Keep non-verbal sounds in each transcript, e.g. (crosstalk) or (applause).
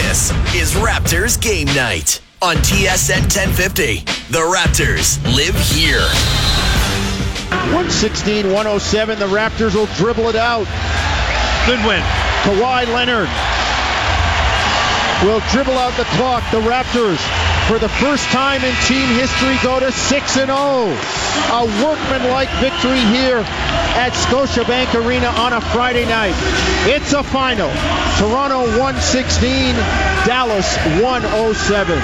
This is Raptors Game Night on TSN 1050. The Raptors live here. 116 107. The Raptors will dribble it out. Good win. Kawhi Leonard will dribble out the clock. The Raptors, for the first time in team history, go to 6 0. A workmanlike victory here at Scotiabank Arena on a Friday night. It's a final. Toronto 116, Dallas 107.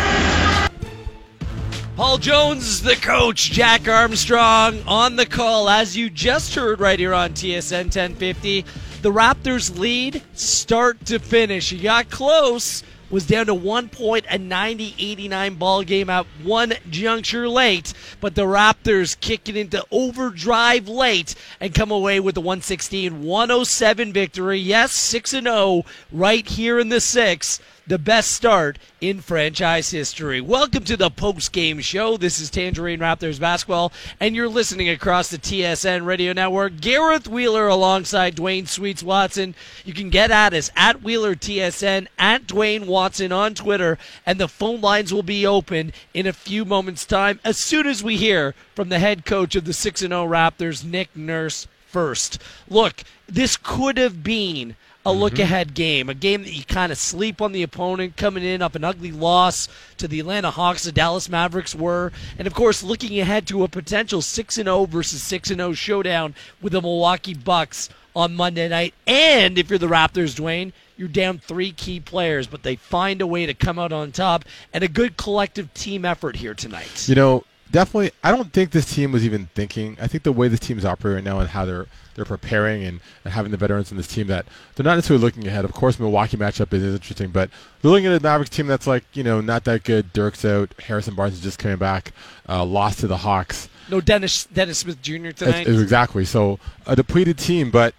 Paul Jones, the coach, Jack Armstrong on the call, as you just heard right here on TSN 1050. The Raptors lead start to finish. You got close, was down to one point, a 90 89 ball game at one juncture late, but the Raptors kick it into overdrive late and come away with the 116 107 victory. Yes, 6 0 right here in the six the best start in franchise history. Welcome to the post game show. This is Tangerine Raptors basketball, and you're listening across the TSN radio network. Gareth Wheeler alongside Dwayne Sweets Watson. You can get at us at Wheeler TSN, at Dwayne Watson on Twitter, and the phone lines will be open in a few moments' time as soon as we hear from the head coach of the 6 0 Raptors, Nick Nurse, first. Look, this could have been a look Mm-hmm. ahead game, a game that you kind of sleep on the opponent, coming in up an ugly loss to the Atlanta Hawks, the Dallas Mavericks were, and of course looking ahead to a potential 6 and 0 versus 6 and 0 showdown with the Milwaukee Bucks on Monday night. And if you're the Raptors, Dwayne, you're down three key players, but they find a way to come out on top and a good collective team effort here tonight. You know, definitely. I don't think this team was even thinking. I think the way this team's operating right now and how they're they're preparing and, and having the veterans in this team that they're not necessarily looking ahead. Of course, Milwaukee matchup is, is interesting, but they're looking at a Mavericks team that's like you know not that good. Dirk's out. Harrison Barnes is just coming back. Uh, lost to the Hawks. No Dennis Dennis Smith Jr. tonight. It's- it's exactly. So a depleted team, but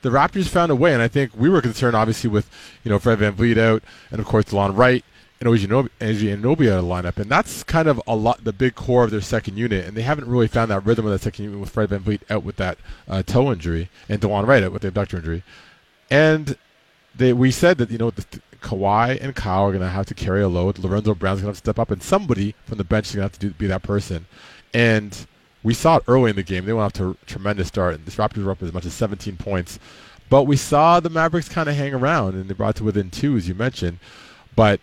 the Raptors found a way, and I think we were concerned, obviously, with you know Fred VanVleet out, and of course DeLon Wright and OG Anobi Anunoby out of the lineup, and that's kind of a lot the big core of their second unit, and they haven't really found that rhythm of that second unit with Fred VanVleet out with that uh, toe injury and DeLon Wright out with the abductor injury, and they we said that you know the, Kawhi and Kyle are going to have to carry a load. Lorenzo Brown's going to have to step up, and somebody from the bench is going to have to do, be that person. And we saw it early in the game. They went off to a tremendous start. And the Raptors were up as much as 17 points. But we saw the Mavericks kind of hang around, and they brought it to within two, as you mentioned. But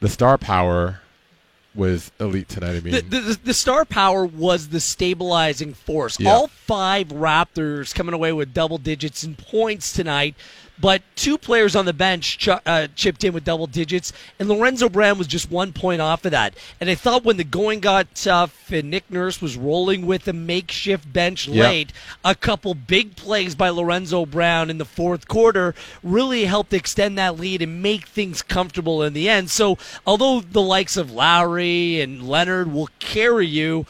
the star power was elite tonight. I mean, the, the, the star power was the stabilizing force. Yeah. All five Raptors coming away with double digits in points tonight, but two players on the bench ch- uh, chipped in with double digits, and Lorenzo Brown was just one point off of that. And I thought when the going got tough and Nick Nurse was rolling with a makeshift bench Yeah. late, a couple big plays by Lorenzo Brown in the fourth quarter really helped extend that lead and make things comfortable in the end. So, although the likes of Lowry and Leonard will carry you,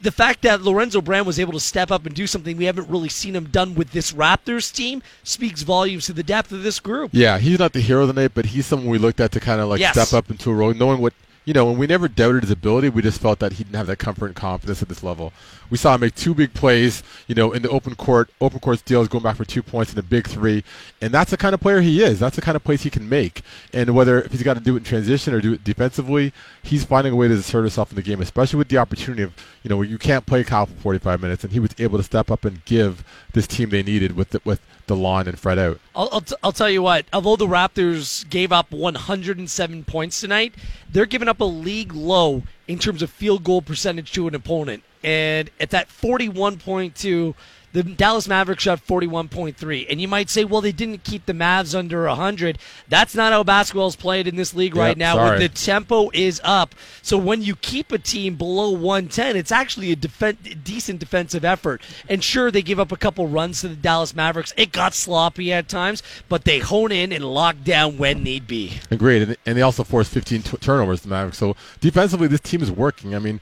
the fact that Lorenzo Brown was able to step up and do something we haven't really seen him done with this Raptors team speaks volumes to the depth of this group. Yeah, he's not the hero of the night, but he's someone we looked at to kind of like Yes. step up into a role, knowing what you know. And we never doubted his ability. We just felt that he didn't have that comfort and confidence at this level. We saw him make two big plays, you know, in the open court, open court steals, going back for two points in a big three, and that's the kind of player he is. That's the kind of plays he can make. And whether if he's got to do it in transition or do it defensively, he's finding a way to assert himself in the game, especially with the opportunity of you know where you can't play Kyle for 45 minutes, and he was able to step up and give this team they needed with the, with DeLon and Fred out. I'll, I'll, t- I'll tell you what, although the Raptors gave up 107 points tonight, they're giving up a league low in terms of field goal percentage to an opponent. And at that 41.2, the Dallas Mavericks shot 41.3. And you might say, well, they didn't keep the Mavs under 100. That's not how basketball is played in this league right now. sorry. The tempo is up. So when you keep a team below 110, it's actually a defen- decent defensive effort. And sure, they give up a couple runs to the Dallas Mavericks. It got sloppy at times, but they hone in and lock down when need be. Agreed, and, and they also forced 15 t- turnovers to the Mavericks. So defensively, this team is working. I mean,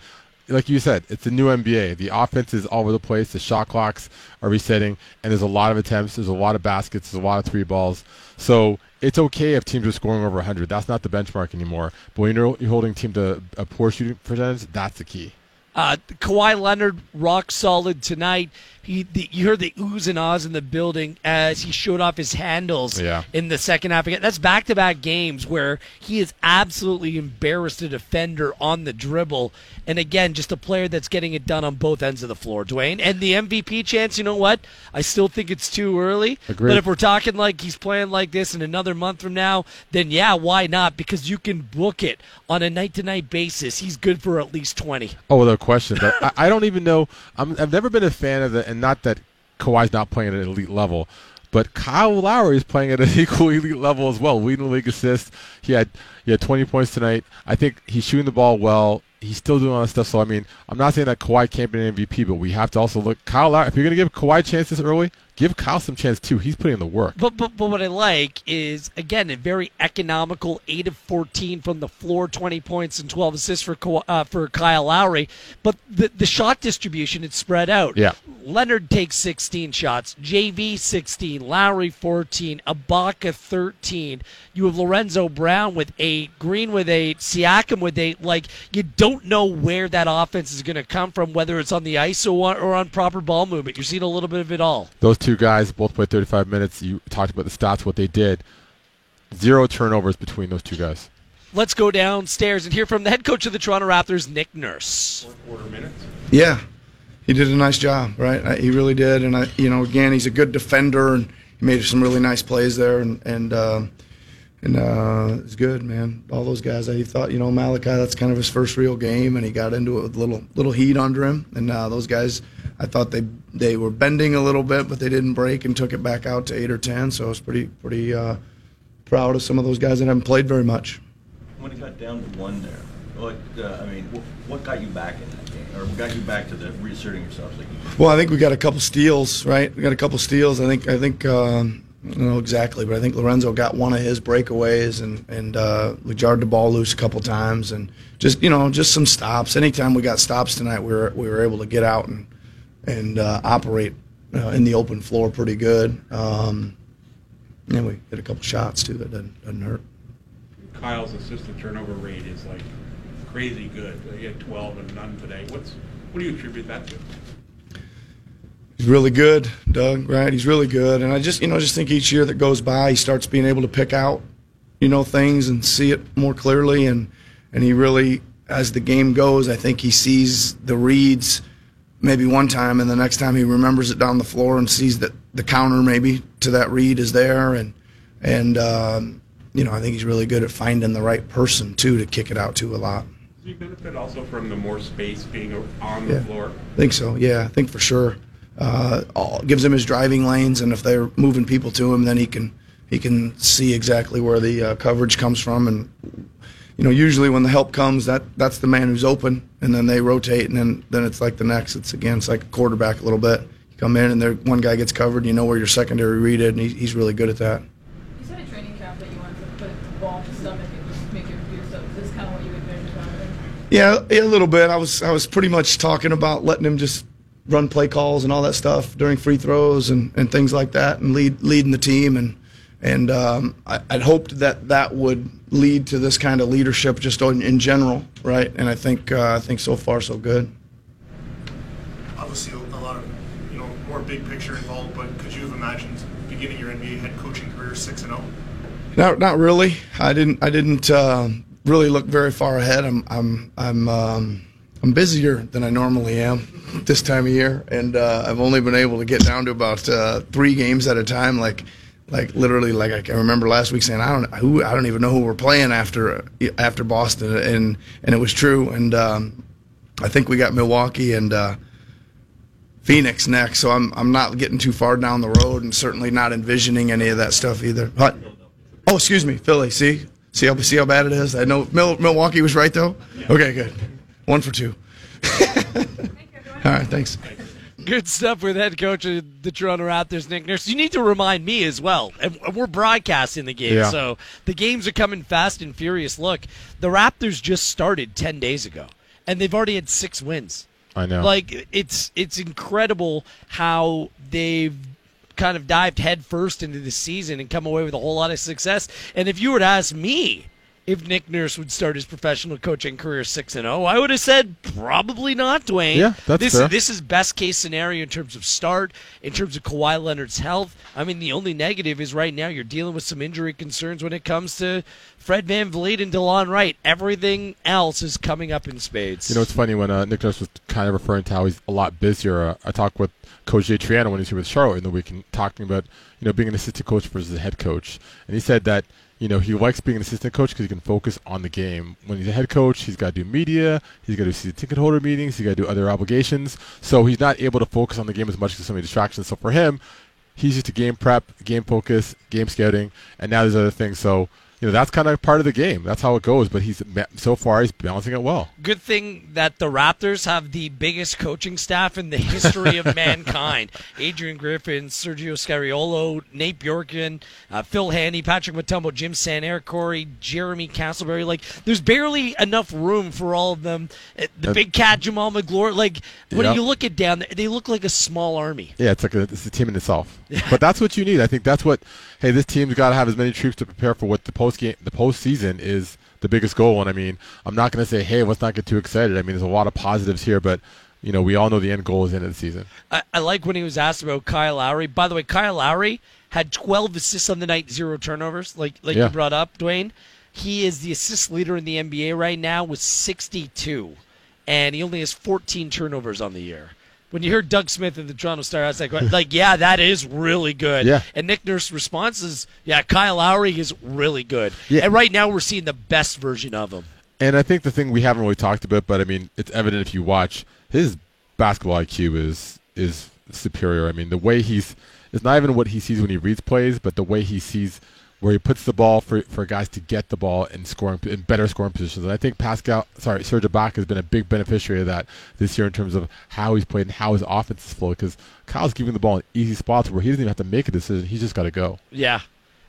like you said, it's a new NBA. The offense is all over the place. The shot clocks are resetting, and there's a lot of attempts. There's a lot of baskets. There's a lot of three balls. So it's okay if teams are scoring over 100. That's not the benchmark anymore. But when you're, you're holding team to a poor shooting percentage, that's the key. Uh, Kawhi Leonard, rock solid tonight. He the, you heard the oohs and ahs in the building as he showed off his handles Yeah. in the second half. Again, that's back to back games where he is absolutely embarrassed a defender on the dribble. And again, just a player that's getting it done on both ends of the floor, Dwayne. And the MVP chance, you know what? I still think it's too early. Agreed. But if we're talking like he's playing like this in another month from now, then yeah, why not? Because you can book it on a night to night basis. He's good for at least 20. Oh, without question. (laughs) I, I don't even know. I'm, I've never been a fan of the, and not that Kawhi's not playing at an elite level, but Kyle Lowry is playing at an (laughs) equal elite level as well. Leading the league assists. He had he had 20 points tonight. I think he's shooting the ball well. He's still doing all that stuff. So I mean, I'm not saying that Kawhi can't be an MVP, but we have to also look Kyle Lowry. If you're gonna give Kawhi chances early, give Kyle some chance too. He's putting in the work. But, but but what I like is again a very economical eight of fourteen from the floor, twenty points and twelve assists for uh, for Kyle Lowry. But the the shot distribution it's spread out. Yeah. Leonard takes sixteen shots, JV sixteen, Lowry fourteen, Ibaka thirteen. You have Lorenzo Brown with eight, Green with eight, Siakam with eight. Like you don't know where that offense is going to come from, whether it's on the ice or or on proper ball movement. You're seeing a little bit of it all. Those two guys both played 35 minutes. You talked about the stats, what they did. Zero turnovers between those two guys. Let's go downstairs and hear from the head coach of the Toronto Raptors, Nick Nurse. Quarter minutes. Yeah, he did a nice job, right? I- He really did, and I, you know, again, he's a good defender, and he made some really nice plays there, and and uh, and uh, it's good, man. All those guys, I thought, you know, Malachi, that's kind of his first real game, and he got into it with little little heat under him, and uh, those guys, I thought they they were bending a little bit, but they didn't break and took it back out to eight or ten, so I was pretty pretty uh, proud of some of those guys that haven't played very much. When it got down to one there, what, uh, I mean, what, got you back in that game? Or what got you back to the reasserting yourselves like? Well, I think we got a couple steals, right? We got a couple steals. I think I think um, Know exactly, but I think Lorenzo got one of his breakaways and and uh, we jarred the ball loose a couple times and just you know just some stops. Anytime we got stops tonight, we were we were able to get out and and uh, operate uh, in the open floor pretty good. Um, and we hit a couple shots too that doesn't, doesn't hurt. Kyle's assist to turnover rate is like crazy good. He had 12 and none today. What's what do you attribute that to? He's really good, Doug. Right? He's really good, and I just you know just think each year that goes by, he starts being able to pick out, you know, things and see it more clearly, and and he really, as the game goes, I think he sees the reads maybe one time, and the next time he remembers it down the floor and sees that the counter maybe to that read is there, and and um, you know I think he's really good at finding the right person too to kick it out to a lot. Does he benefit also from the more space being on the Yeah. floor? I think so. Yeah, I think for sure. Uh, all, gives him his driving lanes, and if they're moving people to him, then he can he can see exactly where the uh, coverage comes from. And you know, usually when the help comes, that that's the man who's open, and then they rotate, and then then it's like the next. It's again, it's like a quarterback a little bit. You come in, and there one guy gets covered. And You know where your secondary read it, and he, he's really good at that. You said at training camp that you wanted to put the ball in the stomach and just make it for yourself. Is this kind of what you envisioned? Yeah, yeah, a little bit. I was I was pretty much talking about letting him just run play calls and all that stuff during free throws and, and things like that, and lead leading the team and and um, I, I'd hoped that that would lead to this kind of leadership just in, in general, right? And I think uh, I think so far so good. obviously a, a lot of you know more big picture involved, but could you have imagined beginning your NBA head coaching career six and oh? zero? Not not really. I didn't I didn't uh, really look very far ahead. I'm I'm I'm um, I'm busier than I normally am this time of year, and uh, I've only been able to get down to about uh, three games at a time. Like like literally like I can remember last week saying I don't who I don't even know who we're playing after after Boston, and and it was true. And um, I think we got Milwaukee and. Uh, Phoenix next, so I'm I'm not getting too far down the road, and certainly not envisioning any of that stuff either. But, Oh, excuse me, Philly. See, see how see how bad it is. I know Mil- Milwaukee was right though. Okay, good. One for two. All right, thanks. Good stuff with head coach of the Toronto Raptors, Nick Nurse. You need to remind me as well. And we're broadcasting the game, Yeah. so the games are coming fast and furious. Look, the Raptors just started 10 days ago, and they've already had six wins. I know. Like it's it's incredible how they've kind of dived headfirst into the season and come away with a whole lot of success. And if you were to ask me if Nick Nurse would start his professional coaching career six and zero. I would have said probably not, Dwayne. Yeah, that's this fair. this is best case scenario in terms of start, in terms of Kawhi Leonard's health. I mean, the only negative is right now you're dealing with some injury concerns when it comes to Fred VanVleet and DeLon Wright. Everything else is coming up in spades. You know, it's funny when uh, Nick Nurse was kind of referring to how he's a lot busier. Uh, I talked with Coach Jay Triano when he was here with Charlotte in the week and talking about you know being an assistant coach versus a head coach, and he said that you know he likes being an assistant coach because he can focus on the game. When he's a head coach, he's got to do media, he's got to do season ticket holder meetings, he's got to do other obligations, so he's not able to focus on the game as much because so many distractions. So for him, he's used to game prep, game focus, game scouting, and now there's other things. So you know that's kind of part of the game. That's how it goes. But he's so far he's balancing it well. Good thing that the Raptors have the biggest coaching staff in the (laughs) history of mankind. Adrian Griffin, Sergio Scariolo, Nate Bjorkgren, uh, Phil Handy, Patrick Mutombo, Jim Sanair, Corey, Jeremy Castleberry. Like, there's barely enough room for all of them. Uh, The big cat, Jamal McGlory. Like, when you look it down, they look like a small army. Yeah, it's like a, it's a team in itself. but that's what you need. I think that's what. Hey, this team's got to have as many troops to prepare for what the post game, the postseason is the biggest goal. And I mean, I'm not going to say, hey, let's not get too excited. I mean, there's a lot of positives here, but you know, we all know the end goal is the end of the season. I, I like when he was asked about Kyle Lowry. By the way, Kyle Lowry had 12 assists on the night, zero turnovers, like like Yeah. you brought up, Dwayne. He is the assist leader in the NBA right now with 62, and he only has 14 turnovers on the year. When you heard Doug Smith in the Toronto Star, I was like, like, yeah, that is really good. Yeah. And Nick Nurse's response is, yeah, Kyle Lowry is really good. Yeah. And right now we're seeing the best version of him. And I think the thing we haven't really talked about, but I mean, it's evident if you watch his basketball IQ is is superior. I mean, the way he's it's not even what he sees when he reads plays, but the way he sees where he puts the ball for for guys to get the ball and scoring in better scoring positions. And I think Pascal, sorry, Serge Ibaka has been a big beneficiary of that this year in terms of how he's played and how his offense is flowed. Because Kyle's giving the ball in easy spots where he doesn't even have to make a decision; he's just got to go. Yeah.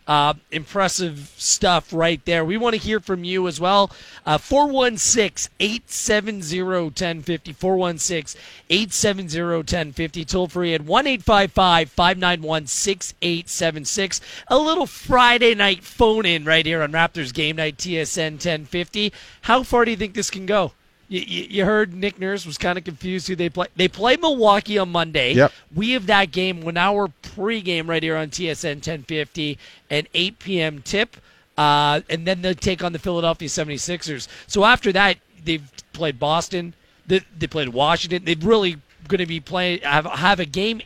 Uh, impressive stuff right there. We want to hear from you as well. Uh, 416 870 1050. 416 870 1050. Toll free at 1 855 591 6876. A little Friday night phone in right here on Raptors Game Night TSN 1050. How far do you think this can go? You, you, you heard Nick Nurse was kind of confused who they play. They play Milwaukee on Monday. Yep. We have that game one hour pregame right here on TSN 1050 and 8 p.m. tip. Uh, and then they take on the Philadelphia 76ers. So after that, they've played Boston. They, they played Washington. They've really going to be playing have have a game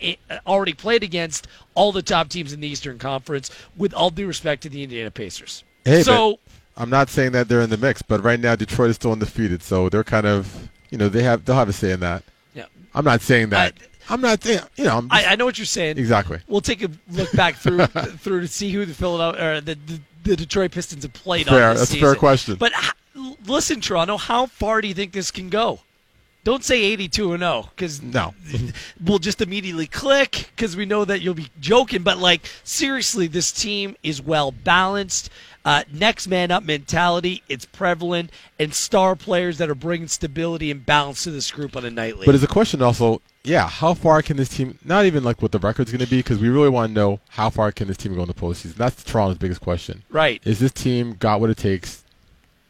already played against all the top teams in the Eastern Conference. With all due respect to the Indiana Pacers. Hey, so I'm not saying that they're in the mix, but right now Detroit is still undefeated, so they're kind of you know they have they'll have a say in that. yeah, I'm not saying that. I, am not saying you know. I'm I, I know what you're saying. exactly. We'll take a look back through (laughs) through to see who the Philadelphia or the, the, the Detroit Pistons have played Fair. on this That's a fair question. But listen, Toronto, how far do you think this can go? Don't say 82 and 0 because No. (laughs) we'll just immediately click because we know that you'll be joking. But like seriously, this team is well balanced. Uh, next man up mentality, it's prevalent, and star players that are bringing stability and balance to this group on a nightly. But as a question also, yeah, how far can this team? Not even like what the record's going to be, because we really want to know how far can this team go in the postseason. That's Toronto's biggest question. right. Is this team got what it takes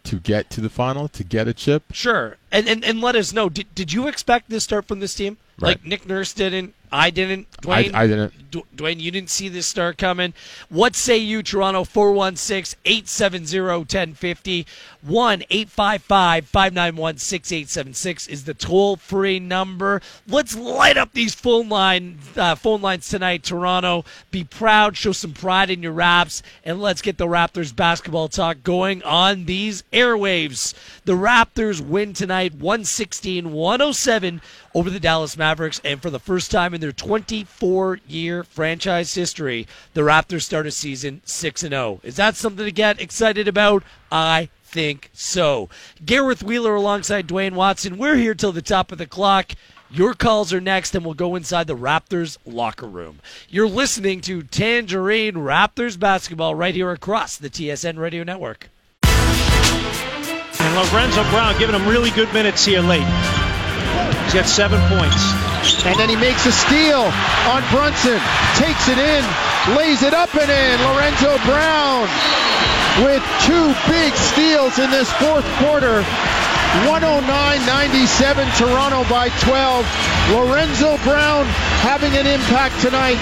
to get to the final, to get a chip? Sure, and and, and let us know. Did, did you expect this start from this team? Right. Like Nick Nurse didn't. I didn't. I- Dwayne, I didn't. Du- Dwayne, you didn't see this start coming. What say you, Toronto? 416 870 1050. 1 855 591 6876 is the toll free number. Let's light up these phone, line, uh, phone lines tonight, Toronto. Be proud, show some pride in your raps, and let's get the Raptors basketball talk going on these airwaves. The Raptors win tonight 116 107 over the Dallas Mavericks, and for the first time in their 24 year franchise history, the Raptors start a season 6 0. Is that something to get excited about? I think so. Gareth Wheeler alongside Dwayne Watson. We're here till the top of the clock. Your calls are next, and we'll go inside the Raptors locker room. You're listening to Tangerine Raptors basketball right here across the TSN Radio Network. And Lorenzo Brown giving him really good minutes here late. He's got seven points. And then he makes a steal on Brunson. Takes it in. lays it up and in. Lorenzo Brown with two big steals in this fourth quarter. 109-97 Toronto by 12. Lorenzo Brown having an impact tonight.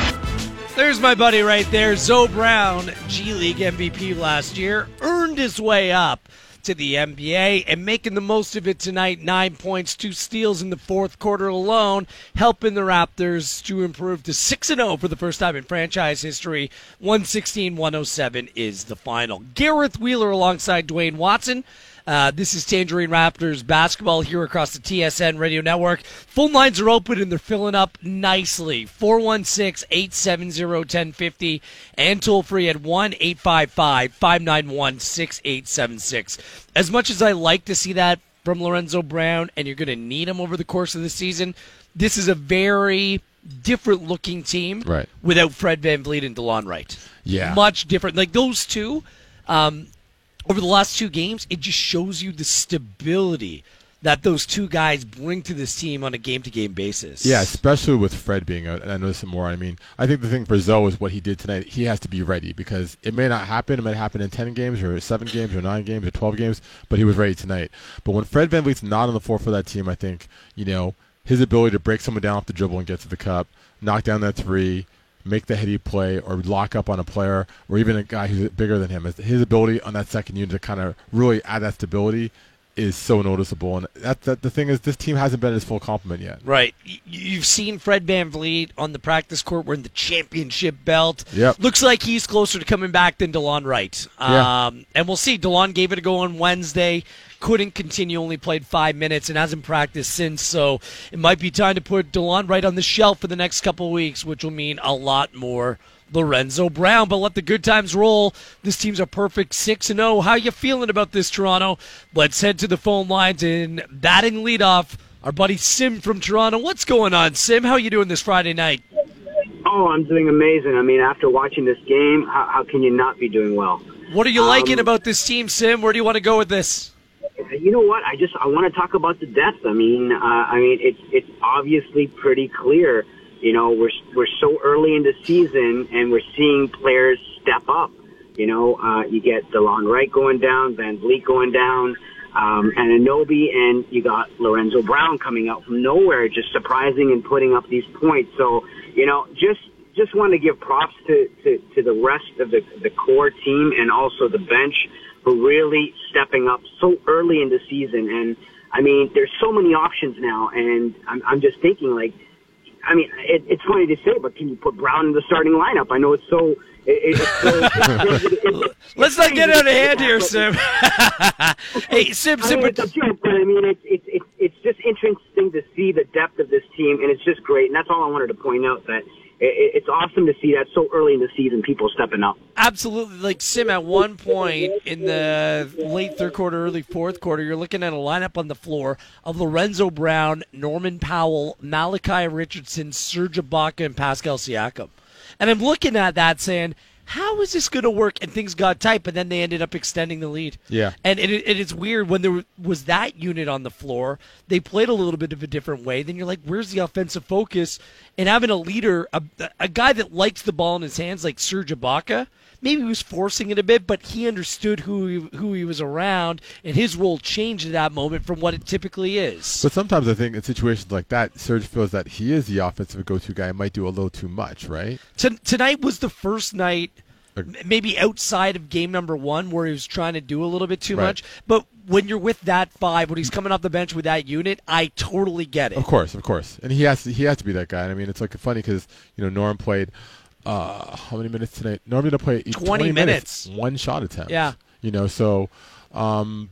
There's my buddy right there, Zoe Brown, G League MVP last year, earned his way up to the NBA and making the most of it tonight. Nine points, two steals in the fourth quarter alone, helping the Raptors to improve to 6 0 for the first time in franchise history. 116 107 is the final. Gareth Wheeler alongside Dwayne Watson. Uh, this is Tangerine Raptors basketball here across the TSN radio network. Phone lines are open and they're filling up nicely. 416 870 1050 and toll free at 1 855 591 6876. As much as I like to see that from Lorenzo Brown, and you're going to need him over the course of the season, this is a very different looking team Right. without Fred VanVleet and DeLon Wright. Yeah. Much different. Like those two, um, over the last two games, it just shows you the stability that those two guys bring to this team on a game to game basis. Yeah, especially with Fred being out, and I know some more. I mean, I think the thing for Zoe is what he did tonight. He has to be ready because it may not happen. It might happen in ten games, or seven games, or nine games, or twelve games. But he was ready tonight. But when Fred VanVleet's not on the floor for that team, I think you know his ability to break someone down off the dribble and get to the cup, knock down that three, make the heady play, or lock up on a player, or even a guy who's bigger than him. His ability on that second unit to kind of really add that stability is so noticeable. And that, that the thing is, this team hasn't been at its full complement yet. Right. You've seen Fred VanVleet on the practice court wearing the championship belt. Yep. Looks like he's closer to coming back than DeLon Wright. Yeah. Um, and we'll see. DeLon gave it a go on Wednesday. Couldn't continue, only played five minutes and hasn't practiced since. So it might be time to put DeLon Wright on the shelf for the next couple of weeks, which will mean a lot more Lorenzo Brown. But let the good times roll. This team's a perfect 6 and 0. How you feeling about this, Toronto? Let's head to the phone lines and batting leadoff. Our buddy Sim from Toronto. What's going on, Sim? How are you doing this Friday night? Oh, I'm doing amazing. I mean, after watching this game, how, how can you not be doing well? What are you liking Um, about this team, Sim? Where do you want to go with this? You know what? I just I want to talk about the depth. I mean, uh, I mean, it's it's obviously pretty clear. You know, we're we're so early in the season, and we're seeing players step up. You know, uh, you get DeLon Wright going down, VanVleet going down, um, and Anobi, and you got Lorenzo Brown coming out from nowhere, just surprising and putting up these points. So, you know, just just want to give props to, to, to the rest of the, the core team and also the bench who really stepping up so early in the season. And I mean, there's so many options now, and I'm, I'm just thinking like, I mean, it, it's funny to say, but can you put Brown in the starting lineup? I know it's so. It, it's so it- it- (laughs) Let's not get out of hand here, Sim. (laughs) hey, Sim, I Sim, mean, it's a joke, but I mean, it's it's it's just interesting to see the depth of this team, and it's just great. And that's all I wanted to point out that it's awesome to see that so early in the season, people stepping up. absolutely like Sim at one point in the late third quarter, early fourth quarter, you're looking at a lineup on the floor of Lorenzo Brown, Norman Powell, Malachi Richardson, Serge Ibaka, and Pascal Siakam. And I'm looking at that saying, how is this going to work? And things got tight, but then they ended up extending the lead. Yeah. And it, it, it's weird when there was that unit on the floor. They played a little bit of a different way. Then you're like, where's the offensive focus? And having a leader, a, a guy that likes the ball in his hands, like Serge Ibaka, maybe he was forcing it a bit, but he understood who he, who he was around, and his role changed at that moment from what it typically is. But sometimes I think in situations like that, Serge feels that he is the offensive go-to guy. and Might do a little too much, right? T- tonight was the first night, maybe outside of game number one, where he was trying to do a little bit too Right. much. But when you're with that five, when he's coming off the bench with that unit, I totally get it. Of course, of course, and he has to, he has to be that guy. I mean, it's like funny because you know Norm played uh, how many minutes tonight? Norm did play 20 20 minutes. one shot attempt. Yeah. you know, so um,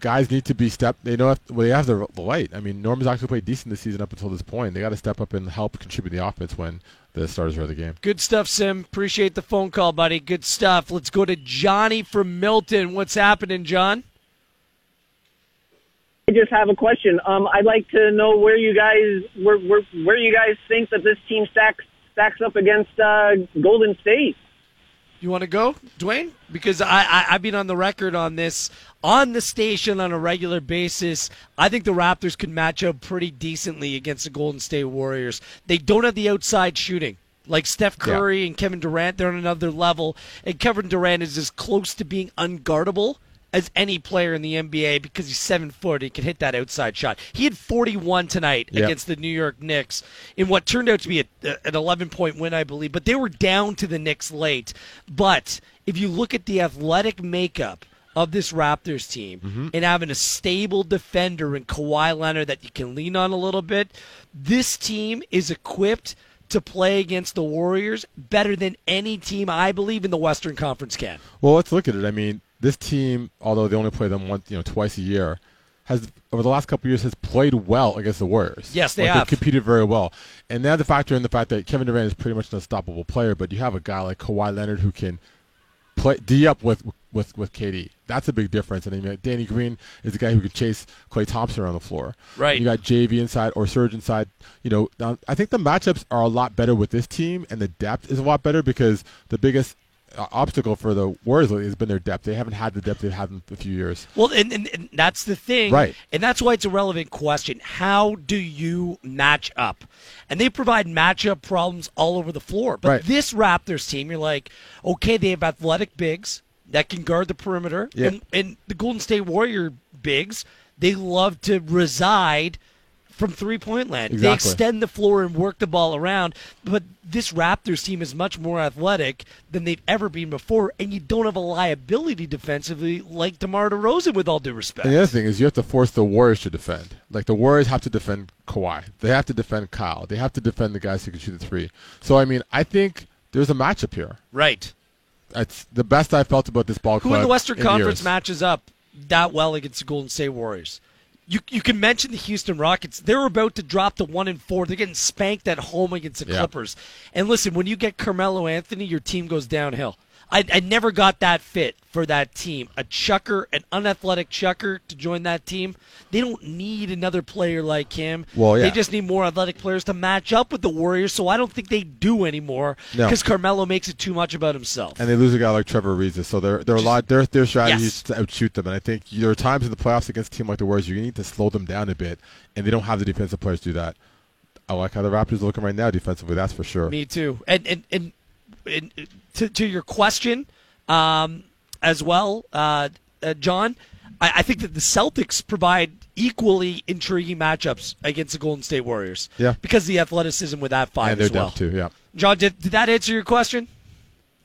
guys need to be step. They know if, well, they have the, the light. I mean, Norm's actually played decent this season up until this point. They got to step up and help contribute the offense when the starters are of the game. Good stuff, Sim. Appreciate the phone call, buddy. Good stuff. Let's go to Johnny from Milton. What's happening, John? I just have a question. Um, I'd like to know where you guys where, where where you guys think that this team stacks stacks up against uh, Golden State. You want to go, Dwayne? Because I, I I've been on the record on this on the station on a regular basis. I think the Raptors could match up pretty decently against the Golden State Warriors. They don't have the outside shooting Like Steph Curry and Kevin Durant, they're on another level. And Kevin Durant is as close to being unguardable as any player in the NBA because he's seven foot. He can hit that outside shot. He had 41 tonight Yep. against the New York Knicks in what turned out to be a, an 11 point win, I believe. But they were down to the Knicks late. But if you look at the athletic makeup of this Raptors team Mm-hmm. and having a stable defender in Kawhi Leonard that you can lean on a little bit, this team is equipped to play against the Warriors better than any team I believe in the Western Conference can. Well, let's look at it. I mean, this team, although they only play them once, you know, twice a year, has over the last couple of years has played well against the Warriors. Yes, they like, have. They've competed very well, and they have to factor in the fact that Kevin Durant is pretty much an unstoppable player. But you have a guy like Kawhi Leonard who can play D up with with with KD. That's a big difference. And I mean, Danny Green is the guy who can chase Klay Thompson around the floor. Right. You got JV inside or Serge inside. You know, I think the matchups are a lot better with this team, and the depth is a lot better because the biggest Uh, obstacle for the Warriors has been their depth. They haven't had the depth they've had in a few years. Well, and, and, and that's the thing. Right. And that's why it's a relevant question. How do you match up? And they provide matchup problems all over the floor. But Right. this Raptors team, you're like, okay, they have athletic bigs that can guard the perimeter. Yeah. And, and the Golden State Warrior bigs, they love to reside from three point land. They extend the floor and work the ball around. But this Raptors team is much more athletic than they've ever been before, and you don't have a liability defensively like DeMar DeRozan, with all due respect. And the other thing is you have to force the Warriors to defend. Like the Warriors have to defend Kawhi. They have to defend Kyle. They have to defend the guys who can shoot the three. So I mean, I think there's a matchup here. Right. It's the best I felt about this ball Who in the Western in Conference years. matches up that well against the Golden State Warriors? You you can mention the Houston Rockets. They're about to drop the one and four. They're getting spanked at home against the Yeah. Clippers. And listen, when you get Carmelo Anthony, your team goes downhill. I, I never got that fit for that team. A chucker, an unathletic chucker to join that team. They don't need another player like him. Well, yeah. They just need more athletic players to match up with the Warriors. So I don't think they do anymore No. because Carmelo makes it too much about himself. And they lose a guy like Trevor Ariza, so they're they're a lot. Their their strategy Yes. to outshoot them, and I think there are times in the playoffs against a team like the Warriors you need to slow them down a bit, and they don't have the defensive players to do that. I like how the Raptors are looking right now defensively. That's for sure. Me too. And and and, and to to your question, um, as well, uh, uh, John, I, I think that the Celtics provide equally intriguing matchups against the Golden State Warriors. Yeah. because of the athleticism with that five and they're as well. too. Yeah. John, did, did that answer your question?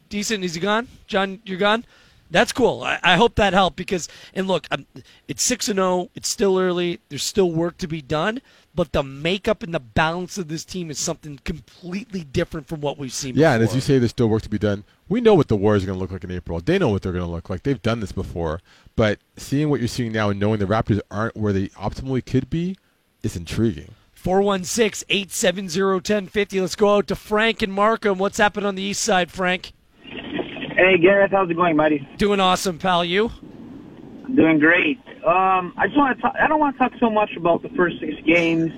Decent. Is he gone? John, you're gone. That's cool. I, I hope that helped because, and look, i it's six and zero. It's still early. There's still work to be done, but the makeup and the balance of this team is something completely different from what we've seen. Yeah, and as you say, there's still work to be done. We know what the Warriors are going to look like in April. They know what they're going to look like. They've done this before. But seeing what you're seeing now and knowing the Raptors aren't where they optimally could be is intriguing. 416 870 1050. Let's go out to Frank and Markham. What's happened on the east side, Frank? Hey Gareth, how's it going, buddy? Doing awesome, pal. You? I'm doing great. Um, I just want to. Talk, I don't want to talk so much about the first six games.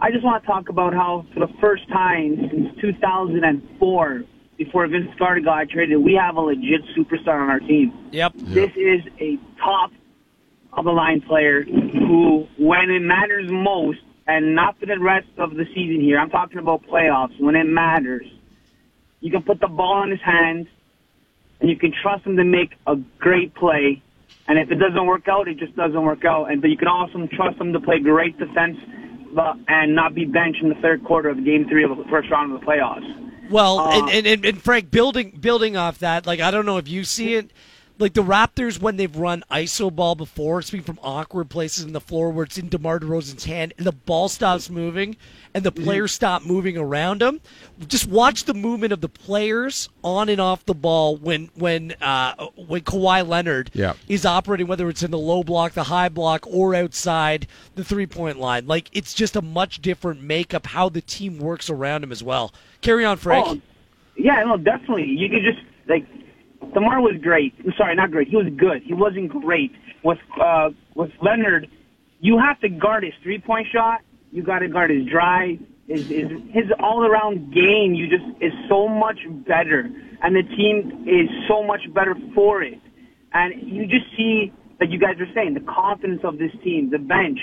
I just want to talk about how, for the first time since 2004, before Vince Carter got traded, we have a legit superstar on our team. Yep. This is a top of the line player who, when it matters most, and not for the rest of the season here, I'm talking about playoffs, when it matters, you can put the ball in his hands and you can trust him to make a great play. And if it doesn't work out, it just doesn't work out. And but you can also trust him to play great defense but, and not be benched in the third quarter of Game Three of the first round of the playoffs. Well, Uh, and, and, and, and Frank, building building off that, like I don't know if you see it, like the Raptors when they've run iso ball before, it's been from awkward places in the floor where it's in DeMar DeRozan's hand and the ball stops moving and the players stop moving around him. Just watch the movement of the players on and off the ball when when uh, when Kawhi Leonard Yeah. is operating, whether it's in the low block, the high block, or outside the three point line. Like it's just a much different makeup how the team works around him as well. Carry on, Frank. Oh, yeah, no, definitely. You could just like Demar was great. I'm sorry, not great. He was good. He wasn't great with uh, with Leonard. You have to guard his three point shot. You got to guard his drive. His his, his all around game. You just is so much better, and the team is so much better for it. And you just see like you guys are saying the confidence of this team, the bench.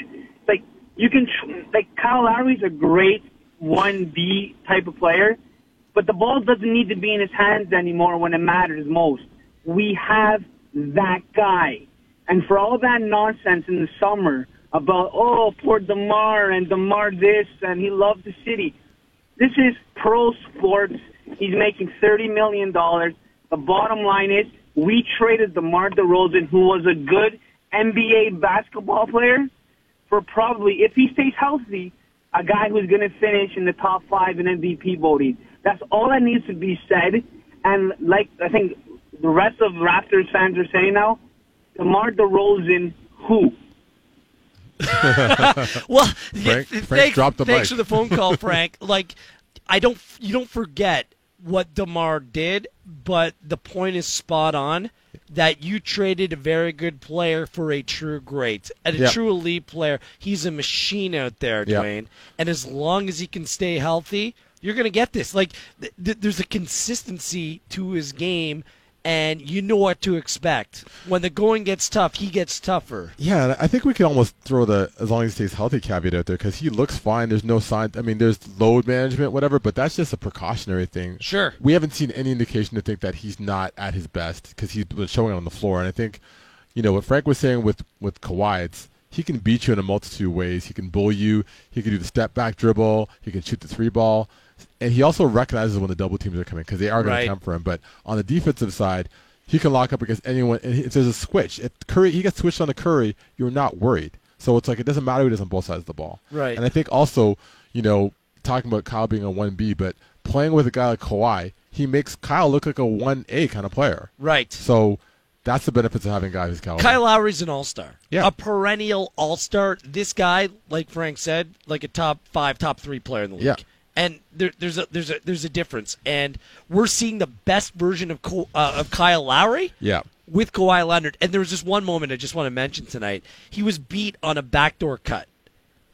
Like you can like Kyle Lowry's a great one B type of player, But the ball doesn't need to be in his hands anymore when it matters most. We have that guy. And for all that nonsense in the summer about, oh, poor DeMar and DeMar this and he loves the city. This is pro sports. He's making $30 million. The bottom line is we traded DeMar DeRozan, who was a good NBA basketball player, for probably, if he stays healthy, a guy who's going to finish in the top five in MVP voting. That's all that needs to be said. And like I think the rest of Raptors fans are saying now, DeMar DeRozan, who? (laughs) well, Frank- th- Frank thanks, dropped the thanks mic. for the phone call, (laughs) Frank. like, I don't, you don't forget what Demar did, but the point is spot on. That you traded a very good player for a true great, and a Yeah. true elite player. He's a machine out there, Yeah. Dwayne. And as long as he can stay healthy, you're going to get this. Like, th- th- there's a consistency to his game, and you know what to expect. When the going gets tough, he gets tougher. Yeah, I think we can almost throw the as long as he stays healthy caveat out there because he looks fine. There's no sign. I mean, there's load management, whatever, but that's just a precautionary thing. Sure. We haven't seen any indication to think that he's not at his best because he's been showing it on the floor. And I think, you know, what Frank was saying with with Kawhi, it's he can beat you in a multitude of ways. He can bull you. He can do the step back dribble. He can shoot the three ball. And he also recognizes when the double teams are coming because they are going Right. to come for him. But on the defensive side, he can lock up against anyone. And if there's a switch, if Curry he gets switched on to Curry, you're not worried. So it's like it doesn't matter who does on both sides of the ball. Right. And I think also, you know, talking about Kyle being a one B, but playing with a guy like Kawhi, he makes Kyle look like a one A kind of player. Right. So that's the benefits of having guys Kyle. Kyle Lowry's an all-star. Yeah. A perennial all-star. This guy, like Frank said, like a top five, top three player in the league. Yeah. And there, there's a there's a there's a difference, and we're seeing the best version of uh, of Kyle Lowry Yeah. with Kawhi Leonard. And there was just one moment I just want to mention tonight. He was beat on a backdoor cut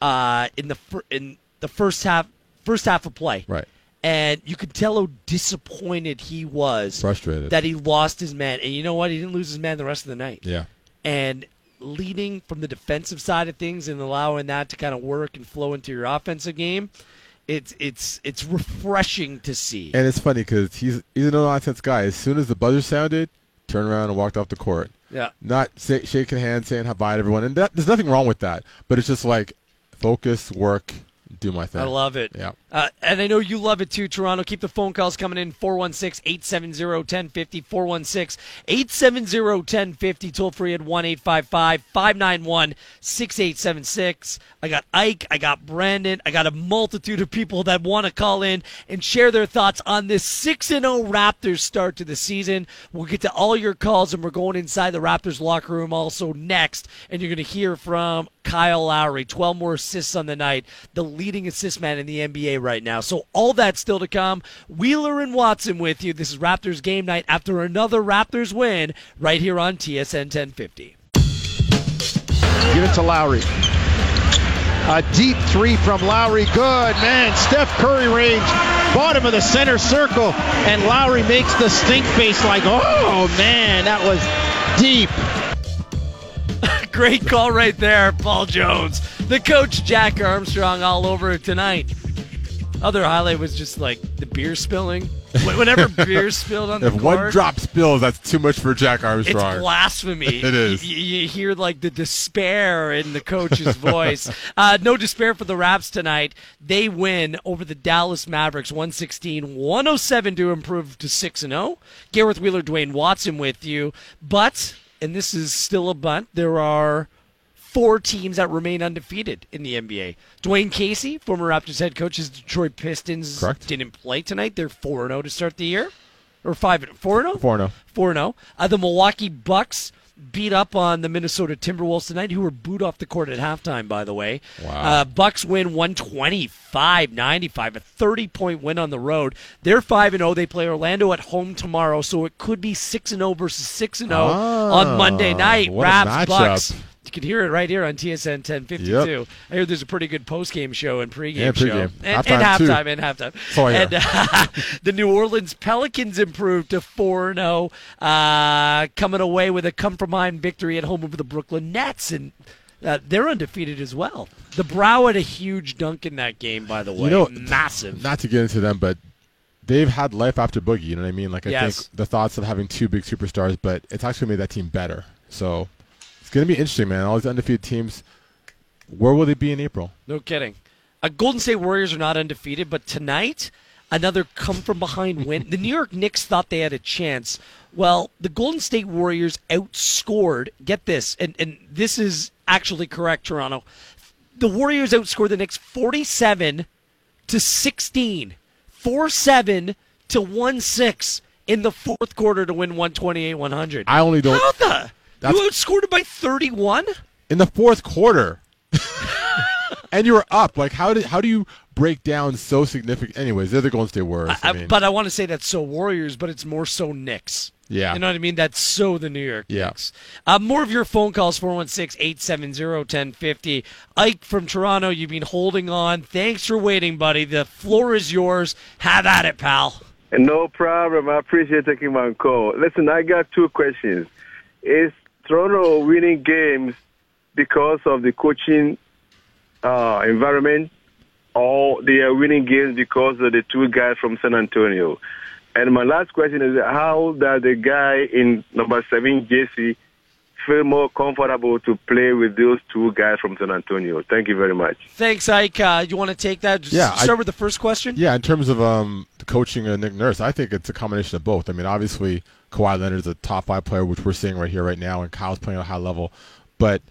uh, in the fir- in the first half first half of play. Right. And you could tell how disappointed he was, Frustrated. that he lost his man. And you know what? He didn't lose his man the rest of the night Yeah. and leading from the defensive side of things and allowing that to kind of work and flow into your offensive game, it's it's it's refreshing to see. And it's funny because he's he's a no nonsense guy. As soon as the buzzer sounded, turned around and walked off the court. Yeah. Not say, shaking hands, saying hi bye to everyone, and that, there's nothing wrong with that. But it's just like focus, work, do my thing. I love it. Yeah. Uh, and I know you love it too, Toronto. Keep the phone calls coming in 416 870 1050. 416 870 1050. Toll free at 1 855 591 6876. I got Ike. I got Brandon. I got a multitude of people that want to call in and share their thoughts on this 6 0 Raptors start to the season. We'll get to all your calls, and we're going inside the Raptors locker room also next. And you're going to hear from Kyle Lowry, 12 more assists on the night, the leading assist man in the NBA right now. So all that's still to come. Wheeler and Watson with you. This is Raptors game night after another Raptors win right here on TSN 1050. Give it to Lowry. A deep three from Lowry. Good, man. Steph Curry range. Bottom of the center circle. And Lowry makes the stink face like, oh, man, that was deep. (laughs) Great call right there, Paul Jones. The coach, Jack Armstrong, all over it tonight. Other highlight was just like the beer spilling. (laughs) Wh- Whenever beer spilled on the If one drop spills, that's too much for Jack Armstrong. It's blasphemy. (laughs) It is. You, you hear like the despair in the coach's (laughs) voice. Uh, no despair for the Raps tonight. They win over the Dallas Mavericks 116 107 to improve to 6 and 0. Gareth Wheeler, Dwayne Watson with you. But, and this is still a bunt, there are four teams that remain undefeated in the NBA. Dwayne Casey, former Raptors head coach, his Detroit Pistons Correct. didn't play tonight. They're 4 0 to start the year. Or 5 4 0? 4 0. 4 0. Uh, the Milwaukee Bucks beat up on the Minnesota Timberwolves tonight, who were booed off the court at halftime, by the way. Wow. Uh, Bucks win 125 95, a 30 point win on the road. They're 5 0. They play Orlando at home tomorrow, so it could be 6 0 versus 6 0 on Monday night. Ah, what Raps. Bucks. You can hear it right here on TSN 1052. Yep. I hear there's a pretty good post-game show and pregame And show. pregame. And, Halftime, and halftime, and halftime. I hear. And uh, (laughs) the New Orleans Pelicans improved to 4 0, uh, coming away with a come from behind victory at home over the Brooklyn Nets. And uh, they're undefeated as well. The Brow had a huge dunk in that game, by the way. You know, Massive. Not to get into them, but they've had life after Boogie. You know what I mean? Like I Yes. think the thoughts of having two big superstars, but it's actually made that team better. So going to be interesting, man. All these undefeated teams. Where will they be in April? No kidding. Uh, Golden State Warriors are not undefeated, but tonight, another come from behind win. the New York Knicks thought they had a chance. Well, the Golden State Warriors outscored, get this, and, and this is actually correct, Toronto. The Warriors outscored the Knicks 47 to 16, 4 7 to 1 6 in the fourth quarter to win 128 100. I only don't. How the? That's- You outscored it by 31? in the fourth quarter. (laughs) and you were up. Like how did how do you break down so significant? Anyways, they're the Golden State Warriors. I, I- mean, but I want to say that's so Warriors, but it's more so Knicks. Yeah. You know what I mean? That's so the New York Yeah. Knicks. Uh, more of your phone calls, 416-870-1050. Ike from Toronto, you've been holding on. Thanks for waiting, buddy. The floor is yours. Have at it, pal. No problem. I appreciate taking my call. Listen, I got two questions. Is Toronto winning games because of the coaching uh, environment, or they are winning games because of the two guys from San Antonio? And my last question is, how does the guy in number seven, JC, feel more comfortable to play with those two guys from San Antonio? Thank you very much. Thanks, Ike. Uh, you want to take that? Just Yeah, I- Start with the first question? Yeah, in terms of um, coaching of Nick Nurse, I think it's a combination of both. I mean, obviously, Kawhi Leonard is a top five player, which we're seeing right here, right now, and Kyle's playing at a high level. But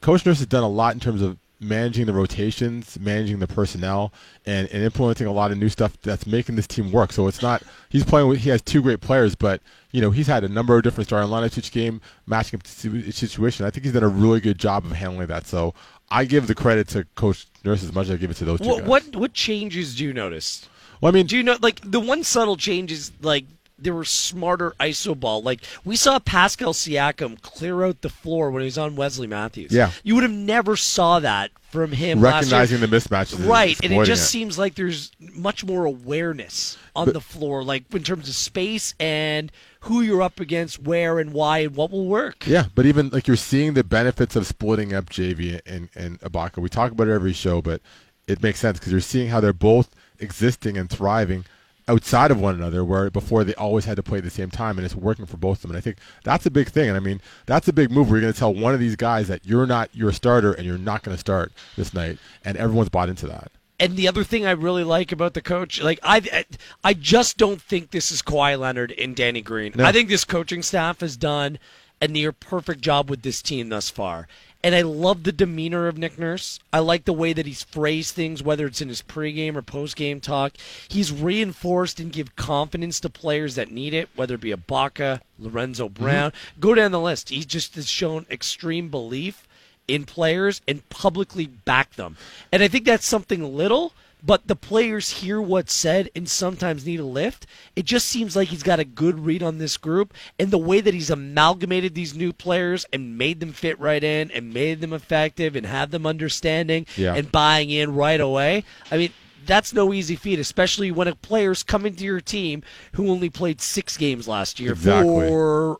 Coach Nurse has done a lot in terms of managing the rotations, managing the personnel, and, and implementing a lot of new stuff that's making this team work. So it's not he's playing with he has two great players, but you know he's had a number of different starting lineups each game, matching up to situation. I think he's done a really good job of handling that. So I give the credit to Coach Nurse as much as I give it to those two What, guys. what what changes do you notice? Well, I mean, do you know like the one subtle change is like there were smarter iso ball. Like we saw Pascal Siakam clear out the floor when he was on Wesley Matthews. Yeah. you would have never saw that from him. recognizing the mismatches, right? And it exploiting just seems like there's much more awareness on But- the floor, like in terms of space and who you're up against, where and why, and what will work. Yeah, but even like you're seeing the benefits of splitting up JV and and Ibaka. We talk about it every show, but it makes sense because you're seeing how they're both existing and thriving outside of one another, where before they always had to play at the same time, and it's working for both of them. And I think that's a big thing. And I mean, that's a big move. Where you're going to tell one of these guys that you're not your starter and you're not going to start this night, and everyone's bought into that. And the other thing I really like about the coach, like I, I just don't think this is Kawhi Leonard and Danny Green. No. I think this coaching staff has done a near perfect job with this team thus far. And I love the demeanor of Nick Nurse. I like the way that he's phrased things, whether it's in his pregame or postgame talk. He's reinforced and give confidence to players that need it, whether it be Ibaka, Lorenzo mm-hmm. Brown. Go down the list. He just has shown extreme belief in players and publicly back them. And I think that's something little, but the players hear what's said and sometimes need a lift. It just seems like he's got a good read on this group and the way that he's amalgamated these new players and made them fit right in and made them effective and have them understanding Yeah. and buying in right away. I mean, that's no easy feat, especially when a player's coming to your team who only played six games last year Exactly. for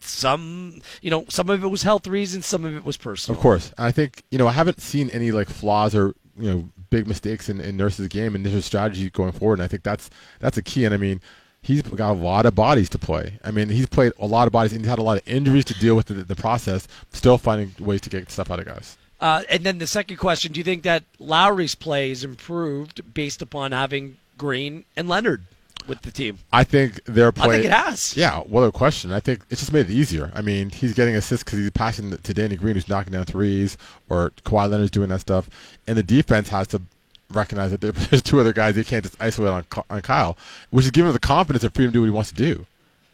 some, you know, some of it was health reasons, some of it was personal. Of course, I think you know I haven't seen any like flaws or you know big mistakes in, in Nurse's game and his strategy going forward. And I think that's that's a key. And I mean, he's got a lot of bodies to play. I mean, he's played a lot of bodies and he's had a lot of injuries to deal with the, the process. Still finding ways to get stuff out of guys. Uh, and then the second question: Do you think that Lowry's play is improved based upon having Green and Leonard with the team? I think their play. I think it has. Yeah, well, a question. I think it's just made it easier. I mean, he's getting assists because he's passing to Danny Green, who's knocking down threes, or Kawhi Leonard's doing that stuff, and the defense has to recognize that (laughs) there's two other guys they can't just isolate on, on Kyle, which is giving him the confidence and freedom to do what he wants to do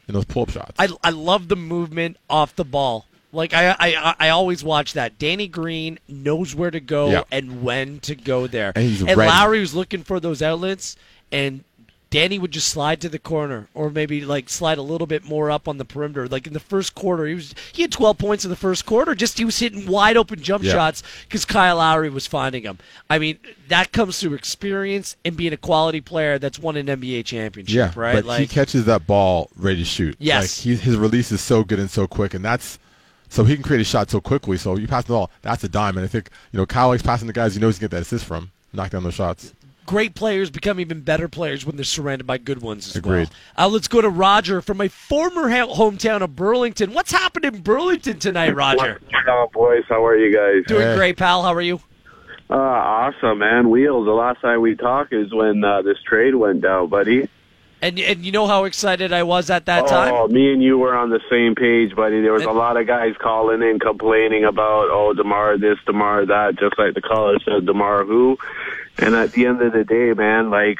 in those pull-up shots. I I love the movement off the ball. Like I I I always watch that. Danny Green knows where to go Yeah. and when to go there. And he's and ready. Lowry was looking for those outlets, and Danny would just slide to the corner, or maybe like slide a little bit more up on the perimeter. Like in the first quarter, he was he had 12 points in the first quarter. Just he was hitting wide open jump Yeah. shots because Kyle Lowry was finding him. I mean, that comes through experience and being a quality player that's won an NBA championship. yeah, right. but he catches that ball ready to shoot. Yes. like he, his release is so good and so quick, and that's so he can create a shot so quickly. So you pass the ball, that's a dime. And I think you know Kyle likes passing the guys he knows he can get that assist from, knock down those shots. Great players become even better players when they're surrounded by good ones as Agreed. well. Uh, let's go to Roger from my former ha- hometown of Burlington. What's happened in Burlington tonight, Roger? What's up, boys? How are you guys? Doing great, pal. How are you? Uh, awesome, man. Wheels. The last time we talked is when uh, this trade went down, buddy. And and you know how excited I was at that oh, time. me and you were on the same page, buddy. There was a lot of guys calling in complaining about, oh, Demar this, Demar that, just like the caller said, Demar who. And at the end of the day, man, like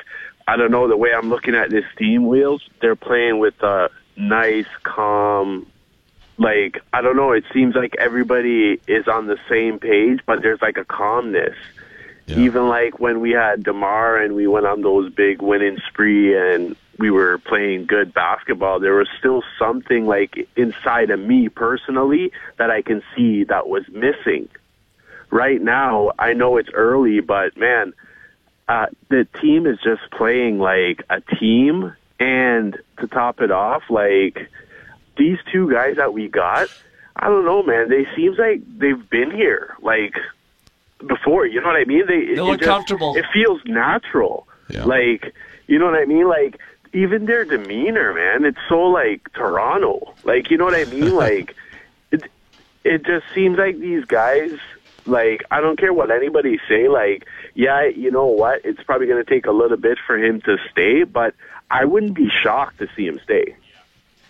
I don't know the way I'm looking at this team, Wheels. They're playing with a nice, calm. Like I don't know. It seems like everybody is on the same page, but there's like a calmness. Even like when we had Demar and we went on those big winning spree and we were playing good basketball, there was still something like inside of me personally that I can see that was missing. Right now, I know it's early, but man, uh, the team is just playing like a team. And to top it off, like these two guys that we got, I don't know, man. They seems like they've been here like before. You know what I mean? They, They look just- comfortable. It feels natural. Yeah. Like you know what I mean? Like even their demeanor, man. It's so like Toronto. Like you know what I mean? (laughs) like it. It just seems like these guys. Like I don't care what anybody say. Like yeah, you know what? It's probably going to take a little bit for him to stay, but I wouldn't be shocked to see him stay.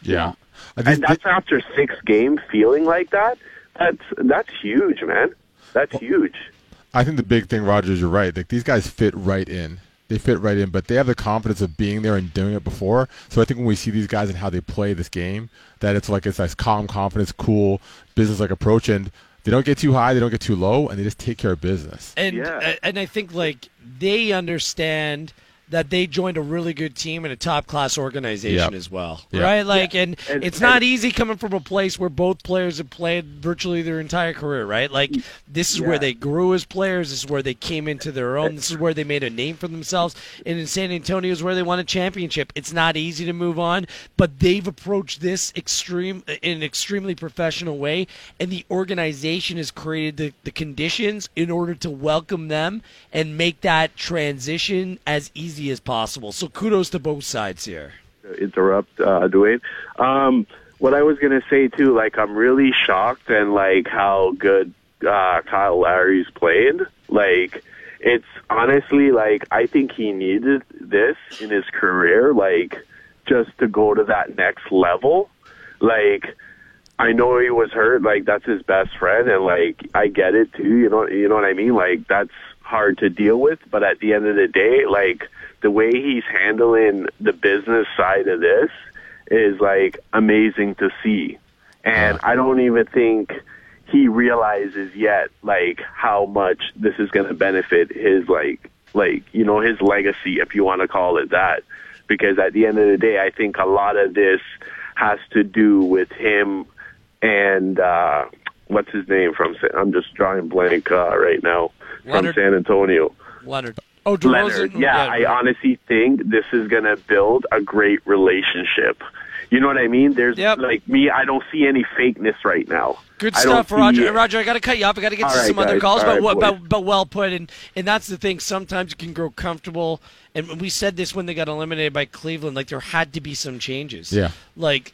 Yeah. And that's after six games feeling like that. That's that's huge, man. That's huge. I think the big thing, Roger, is you're right. Like these guys fit right in. They fit right in, but they have the confidence of being there and doing it before. So I think when we see these guys and how they play this game, that it's like it's nice, calm, confidence, cool, business-like approach, and they don't get too high, they don't get too low, and they just take care of business. And uh, and I think like they understand that they joined a really good team and a top class organization Yep. as well, Yep. right? Like, and, And- it's not and- easy coming from a place where both players have played virtually their entire career, right? Like, this is where they grew as players. This is where they came into their own. This is where they made a name for themselves. And in San Antonio is where they won a championship. It's not easy to move on, but they've approached this extreme in an extremely professional way, and the organization has created the, the conditions in order to welcome them and make that transition as easy as possible. So kudos to both sides here. interrupt, uh, Dwayne. Um, what I was gonna say too, like I'm really shocked and like how good uh, Kyle Lowry's played. Like it's honestly like I think he needed this in his career, like just to go to that next level. Like I know he was hurt, like that's his best friend, and like I get it too. You know, you know what I mean? Like that's hard to deal with, but at the end of the day, like the way he's handling the business side of this is like amazing to see, and I don't even think he realizes yet like how much this is going to benefit his like like you know his legacy if you want to call it that. Because at the end of the day I think a lot of this has to do with him and uh what's his name from I'm just drawing blank uh, right now from San Antonio. Leonard. Oh, DeRozan? Leonard. Yeah, I honestly think this is going to build a great relationship. You know what I mean? There's like me, I don't see any fakeness right now. Good I stuff, Roger. it. Roger, I got to cut you off. I got to get All to right, some other calls, All but, right, but but well put. And and that's the thing. Sometimes you can grow comfortable. And we said this when they got eliminated by Cleveland. Like there had to be some changes. Yeah. Like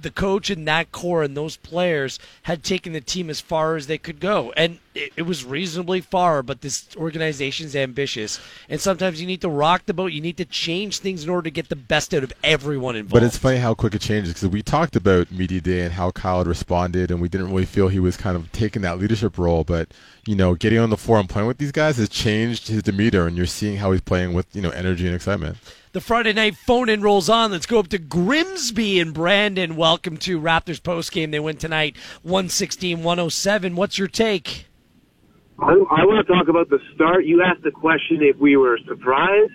the coach and that core and those players had taken the team as far as they could go, and it, it was reasonably far. But this organization's ambitious, and sometimes you need to rock the boat. You need to change things in order to get the best out of everyone involved. But it's funny how quick it changes because we talked about media day and how Kyle had responded, and we didn't really feel he was kind of taking that leadership role. But you know, getting on the floor and playing with these guys has changed his demeanor, and you're seeing how he's playing with you know energy and excitement. The Friday night phone in rolls on. Let's go up to Grimsby and Brandon. Welcome to Raptors postgame. They win tonight 116 107. What's your take? I, I want to talk about the start. You asked the question if we were surprised.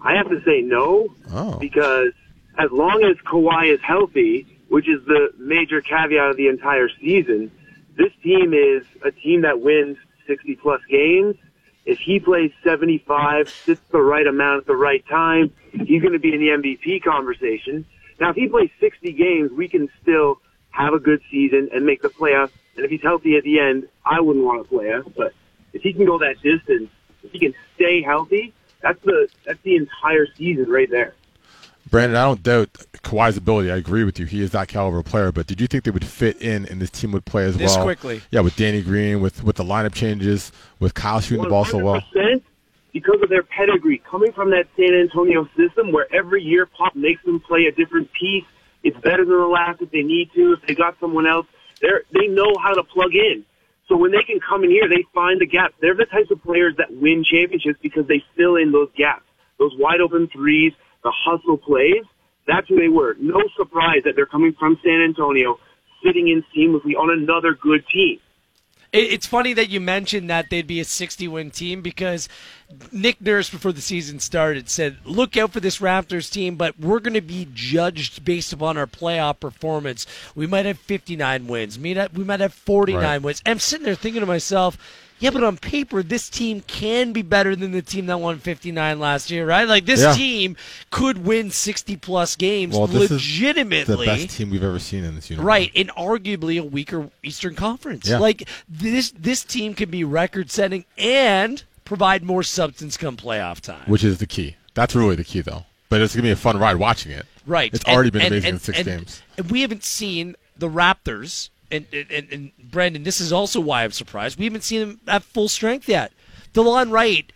I have to say no, Oh. because as long as Kawhi is healthy, which is the major caveat of the entire season, this team is a team that wins 60 plus games. If he plays 75, sits the right amount at the right time, he's going to be in the MVP conversation. Now, if he plays 60 games, we can still have a good season and make the playoffs. And if he's healthy at the end, I wouldn't want to play us. But if he can go that distance, if he can stay healthy, That's the that's the entire season right there. Brandon, I don't doubt Kawhi's ability. I agree with you. He is that caliber of player. But did you think they would fit in and this team would play as This well? quickly. Yeah, with Danny Green, with with the lineup changes, with Kyle shooting the ball so well. 100% because of their pedigree, coming from that San Antonio system where every year Pop makes them play a different piece. It's better than the last if they need to. If they got someone else, they're they know how to plug in. So when they can come in here, they find the gaps. They're the types of players that win championships because they fill in those gaps, those wide open threes, the hustle plays. That's who they were. No surprise that they're coming from San Antonio, sitting in seamlessly on another good team. It- It's funny that you mentioned that they'd be a 60 win team because Nick Nurse, before the season started, said, Look out for this Raptors team, but we're going to be judged based upon our playoff performance. We might have 59 wins, we might have- we might have 49 Right. wins. And I'm sitting there thinking to myself, yeah, but on paper, this team can be better than the team that won 59 last year, right? Like, this Yeah. team could win 60 plus games Well, legitimately. the best team we've ever seen in this universe. Right, and arguably a weaker Eastern Conference. Yeah. Like this, this team can be record-setting and provide more substance come playoff time. Which is the key. That's really the key, though. But it's gonna be a fun ride watching it. Right, It's And- already been and- amazing and- in six games. And we haven't seen the Raptors. And, and, and Brandon, this is also why I'm surprised. We haven't seen them at full strength yet. DeLon Wright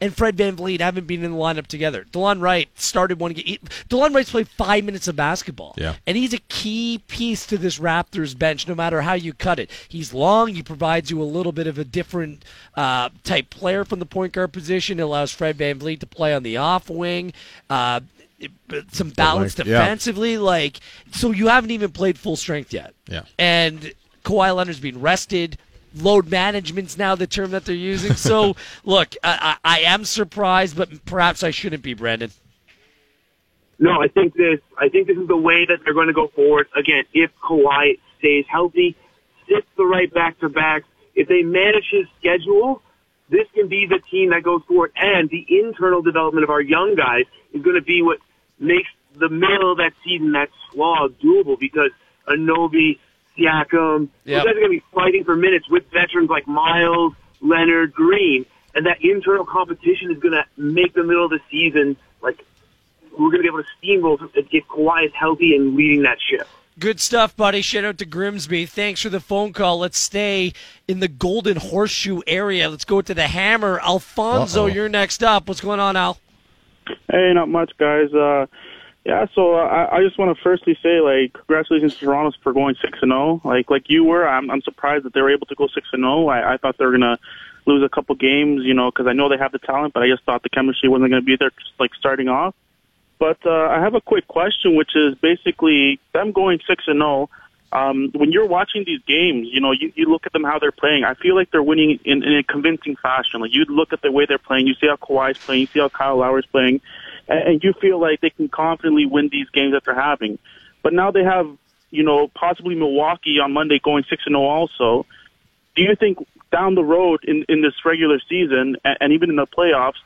and Fred VanVleet haven't been in the lineup together. DeLon Wright started one game. DeLon Wright's played five minutes of basketball. Yeah. And he's a key piece to this Raptors bench, no matter how you cut it. He's long. He provides you a little bit of a different uh, type player from the point guard position. It allows Fred VanVleet to play on the off wing. Uh, some balance length, yeah. defensively. Like, so you haven't even played full strength yet. Yeah. And Kawhi Leonard's been rested. Load management's now the term that they're using. So, (laughs) look, I, I, I am surprised, but perhaps I shouldn't be, Brandon. No, I think this. I think this is the way that they're going to go forward. Again, if Kawhi stays healthy, sits the right back to backs, if they manage his schedule, this can be the team that goes forward. And the internal development of our young guys is going to be what makes the middle of that season, that slog, doable. Because Anunoby, Siakam, Yep. those guys are going to be fighting for minutes with veterans like Miles, Leonard, Green, and that internal competition is going to make the middle of the season like we're going to be able to steamroll if Kawhi is healthy and leading that ship. Good stuff, buddy. Shout out to Grimsby. Thanks for the phone call. Let's stay in the Golden Horseshoe area. Let's go to the Hammer. Alfonso, Uh-oh. you're next up. What's going on, Al? Hey, not much, guys. Uh, yeah, so uh, I, I just want to firstly say, like, congratulations to Toronto for going six and zero. Like, like you were, I'm, I'm surprised that they were able to go six and zero. I, I thought they were gonna lose a couple games, you know, because I know they have the talent, but I just thought the chemistry wasn't gonna be there, just like starting off. But uh, I have a quick question, which is basically them going six and zero. Um, when you're watching these games, you know, you, you look at them how they're playing. I feel like they're winning in, in a convincing fashion. Like you look at the way they're playing, you see how Kawhi's playing, you see how Kyle Lowry's playing, and, and you feel like they can confidently win these games that they're having. But now they have, you know, possibly Milwaukee on Monday going six and zero also. Do you think down the road in in this regular season and, and even in the playoffs?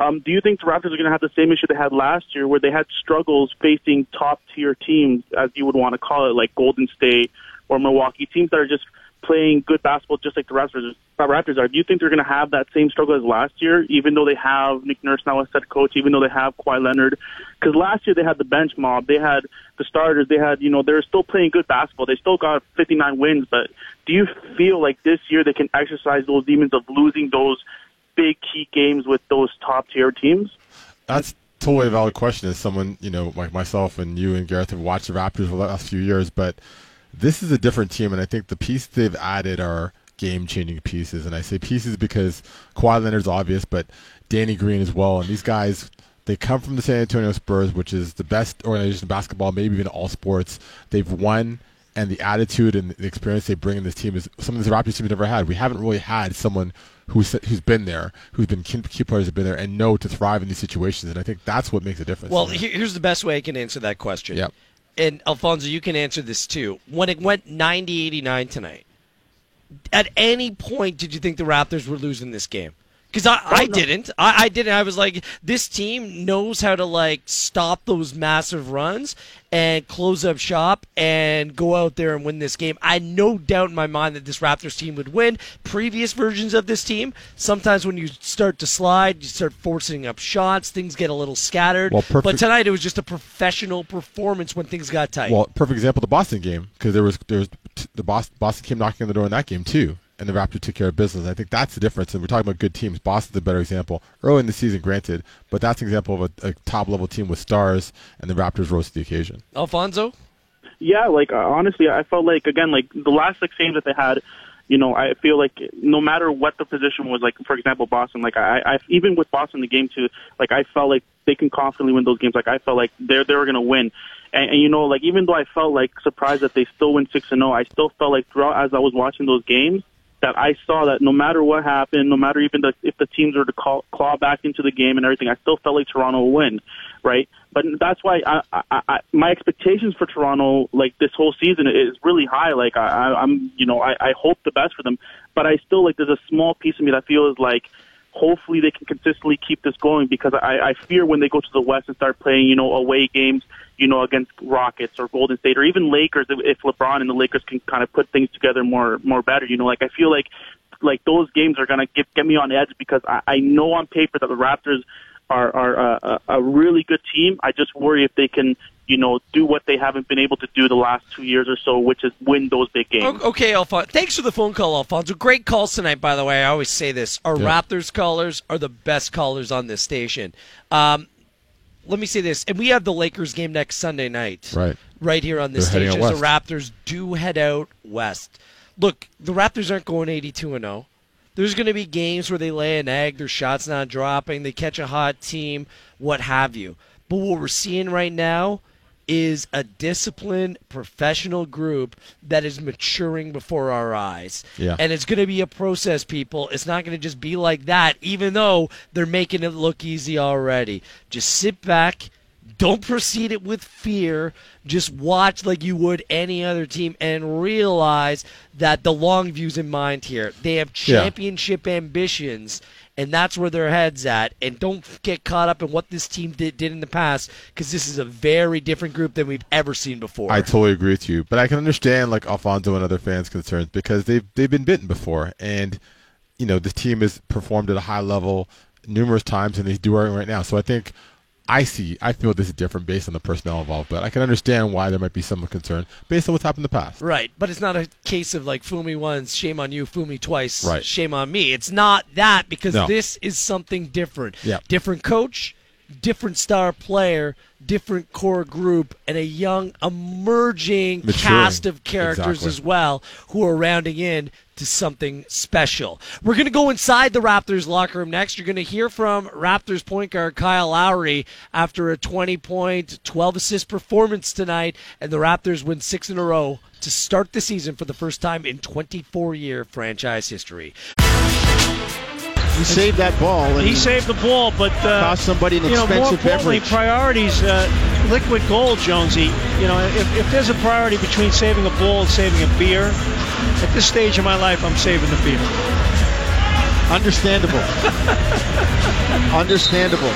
Um, do you think the Raptors are going to have the same issue they had last year, where they had struggles facing top tier teams, as you would want to call it, like Golden State or Milwaukee, teams that are just playing good basketball, just like the Raptors, Raptors are? Do you think they're going to have that same struggle as last year, even though they have Nick Nurse now as head coach, even though they have Kawhi Leonard? Because last year they had the bench mob, they had the starters, they had, you know, they're still playing good basketball. They still got 59 wins, but do you feel like this year they can exercise those demons of losing those big key games with those top tier teams? That's totally a valid question. As someone you know, like myself and you and Gareth have watched the Raptors for the last few years, but this is a different team, and I think the pieces they've added are game-changing pieces. And I say pieces because Kawhi Leonard's obvious, but Danny Green as well. And these guys, they come from the San Antonio Spurs, which is the best organization in basketball, maybe even all sports. They've won. And the attitude and the experience they bring in this team is something the Raptors team have never had. We haven't really had someone who's who's been there, who's been key, key players have been there, and know to thrive in these situations. And I think that's what makes a difference. Well, here's the best way I can answer that question. Yep. And Alfonso, you can answer this too. When it went 90 89 tonight, at any point did you think the Raptors were losing this game? Because I, I didn't. I, I didn't. I was like, this team knows how to like stop those massive runs and close up shop and go out there and win this game. I had no doubt in my mind that this Raptors team would win. Previous versions of this team, sometimes when you start to slide, you start forcing up shots, things get a little scattered. Well, perfect- But tonight it was just a professional performance when things got tight. Well, perfect example, the Boston game, because there was there was the Boston, Boston came knocking on the door in that game too, and the Raptors took care of business. I think that's the difference. And we're talking about good teams. Boston's a better example early in the season, granted, but that's an example of a, a top level team with stars, and the Raptors rose to the occasion. Alfonso? Yeah, like uh, honestly, I felt like again, like the last six games that they had, you know, I feel like no matter what the position was, like for example, Boston, like I, I even with Boston the game too, like I felt like they can confidently win those games. Like I felt like they're they were gonna win. And, and you know, like even though I felt like surprised that they still win six and zero, I still felt like throughout as I was watching those games that I saw that no matter what happened, no matter even the, if the teams were to call, claw back into the game and everything, I still felt like Toronto would win, right? But that's why I, I, I, my expectations for Toronto, like this whole season, is really high. Like I, I, I'm, you know, I, I hope the best for them, but I still like there's a small piece of me that feels like hopefully they can consistently keep this going because I, I fear when they go to the West and start playing, you know, away games, you know, against Rockets or Golden State or even Lakers, if, if LeBron and the Lakers can kind of put things together more, more better, you know, like I feel like, like those games are going to get, get me on edge because I, I know on paper that the Raptors are, are a, a, a really good team. I just worry if they can, you know, do what they haven't been able to do the last two years or so, which is win those big games. Okay, Alfonso. Thanks for the phone call, Alfonso. Great calls tonight, by the way. I always say this. Our Yeah. Raptors callers are the best callers on this station. Um, let me say this. And we have the Lakers game next Sunday night. Right. Right here on this They're heading station. out as The Raptors do head out west. Look, the Raptors aren't going 82 and 0. There's going to be games where they lay an egg, their shots not dropping, they catch a hot team, what have you. But what we're seeing right now is a disciplined professional group that is maturing before our eyes. Yeah. And it's going to be a process, people. It's not going to just be like that, even though they're making it look easy already. Just sit back. Don't proceed it with fear. Just watch like you would any other team and realize that the long view's in mind here. They have Yeah. championship ambitions, and that's where their head's at. And don't get caught up in what this team did, did in the past, because this is a very different group than we've ever seen before. I totally agree with you, but I can understand like Alfonso and other fans' concerns because they've they've been bitten before, and you know the team has performed at a high level numerous times, and they do it right now. So I think I see, I feel this is different based on the personnel involved, but I can understand why there might be some concern based on what's happened in the past. Right, but it's not a case of like fool me once, shame on you, fool me twice, Right. shame on me. It's not that because No. this is something different. Yeah. Different coach, different star player, different core group, and a young emerging Maturing. cast of characters Exactly. as well who are rounding in to something special. We're going to go inside the Raptors locker room next. You're going to hear from Raptors point guard Kyle Lowry after a 20 point, 12 assist performance tonight, and the Raptors win six in a row to start the season for the first time in 24 year franchise history. He saved that ball. And He saved the ball, but uh, Cost somebody an you know, more importantly, beverage. priorities. Uh, liquid gold, Jonesy. You know, if, if there's a priority between saving a ball and saving a beer, at this stage of my life, I'm saving the beer. Understandable. (laughs) Understandable.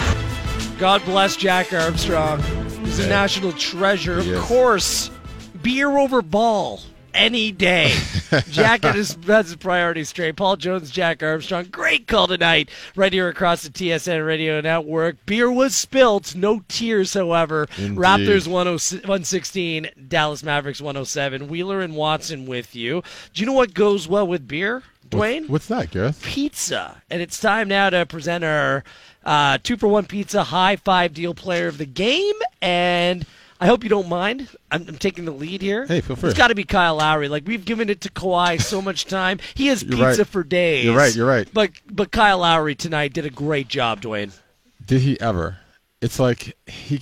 God bless Jack Armstrong. He's a national treasure. Of He course, beer over ball any day. (laughs) Jack had his, has his priorities straight. Paul Jones, Jack Armstrong. Great call tonight, right here across the TSN Radio Network. Beer was spilt, no tears, however. Indeed. Raptors 10 116, Dallas Mavericks 107. Wheeler and Watson with you. Do you know what goes well with beer, Dwayne? What's that, Gareth? pizza. And it's time now to present our uh, two for one pizza high five deal player of the game. And I hope you don't mind. I'm, I'm taking the lead here. Hey, feel free. It's got to be Kyle Lowry. Like we've given it to Kawhi so much time. He has You're pizza right. for days. You're right, you're right. But but Kyle Lowry tonight did a great job, Dwayne. Did he ever? It's like he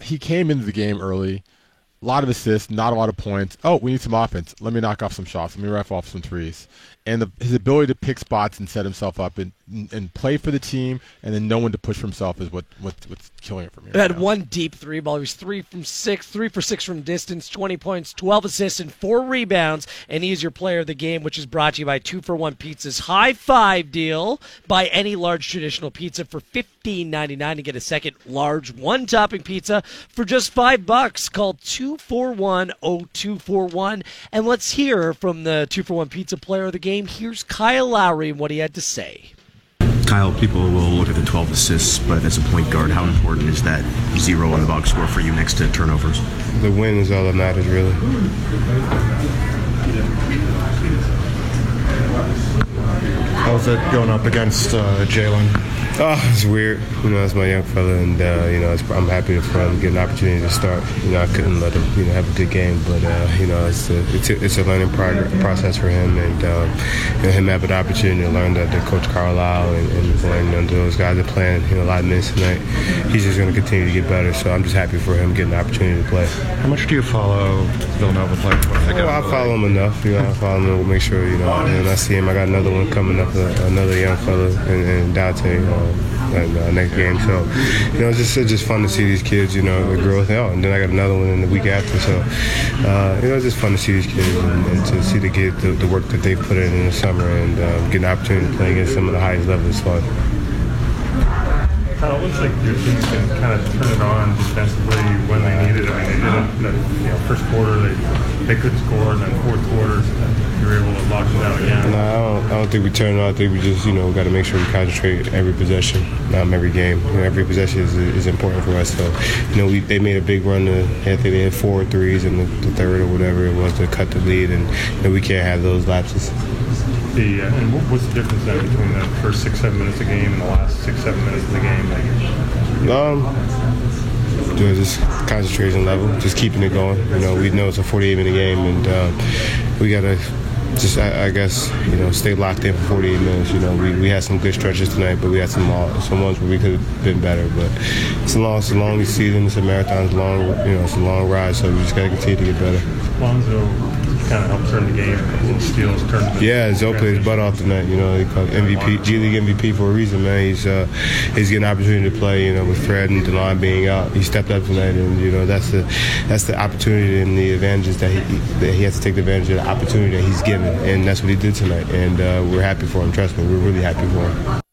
he came into the game early, a lot of assists, not a lot of points. Oh, we need some offense. Let me knock off some shots. Let me ref off some threes. And the, his ability to pick spots and set himself up and and, play for the team, and then no one to push for himself is what, what what's killing it for me. He had one deep three ball. He was three from six, three for six from distance, 20 points, 12 assists, and four rebounds. And he's your player of the game, which is brought to you by Two for One Pizza's High Five deal. Buy any large traditional pizza for $15.99 to get a second large one topping pizza for just five bucks. Call 241 0241. And let's hear from the Two for One Pizza player of the game. Here's Kyle Lowry and what he had to say. Kyle, people will look at the 12 assists, but as a point guard, how important is that zero on the box score for you next to turnovers? The win is all that matters, really. How's it going up against uh, Jalen? Oh, it's weird. You know, it's my young fella, and uh, you know, it's, I'm happy for him to get an opportunity to start. You know, I couldn't let him, you know, have a good game, but uh, you know, it's a, it's a, it's a learning prog- process for him, and um, you know, him having the opportunity to learn that the coach Carlisle and, and learn under those guys are playing, you know, a lot of minutes tonight. He's just going to continue to get better. So I'm just happy for him getting the opportunity to play. How much do you follow Villanova play? Well, I follow him enough. You know, I follow him. We'll make sure you know. And I see him. I got another one coming up, uh, another young fella, and, and Dante. Uh, and, uh, next game, so you know, it's just it's just fun to see these kids, you know, the growth. Oh, and then I got another one in the week after, so uh, you know, it's just fun to see these kids and, and to see the kid the, the work that they put in in the summer and um, get an opportunity to play against some of the highest levels is. Kyle, it looks like your team can kind of turn it on defensively when they need it. I mean, they did it, that, you know, first quarter they they could score, and then fourth quarter you were able to lock them down again. No, I don't, I don't think we turn it on. I think we just, you know, got to make sure we concentrate every possession, um, every game. You know, every possession is, is important for us. So, you know, we, they made a big run. To, I think they had four threes in the, the third or whatever it was to cut the lead, and you know, we can't have those lapses. The, uh, and what, what's the difference then between the first six, seven minutes of the game and the last six, seven minutes of the game? Um, know, just concentration level, just keeping it going. You know, we know it's a 48 minute game, and um, we gotta just, I, I, guess, you know, stay locked in for 48 minutes. You know, we, we had some good stretches tonight, but we had some some ones where we could have been better. But it's a long, it's a long season. It's a marathon. It's a long, you know, it's a long ride. So we just gotta continue to get better. Lonzo kind of helped turn the game. Little steals, turned the Yeah, Zoe played his butt off tonight. You know, he called MVP, G League MVP for a reason, man. He's uh, he's getting an opportunity to play. You know, with Fred and Delon being out, he stepped up tonight, and you know that's the that's the opportunity and the advantages that he that he has to take advantage of the opportunity that he's given, and that's what he did tonight. And uh, we're happy for him. Trust me, we're really happy for him.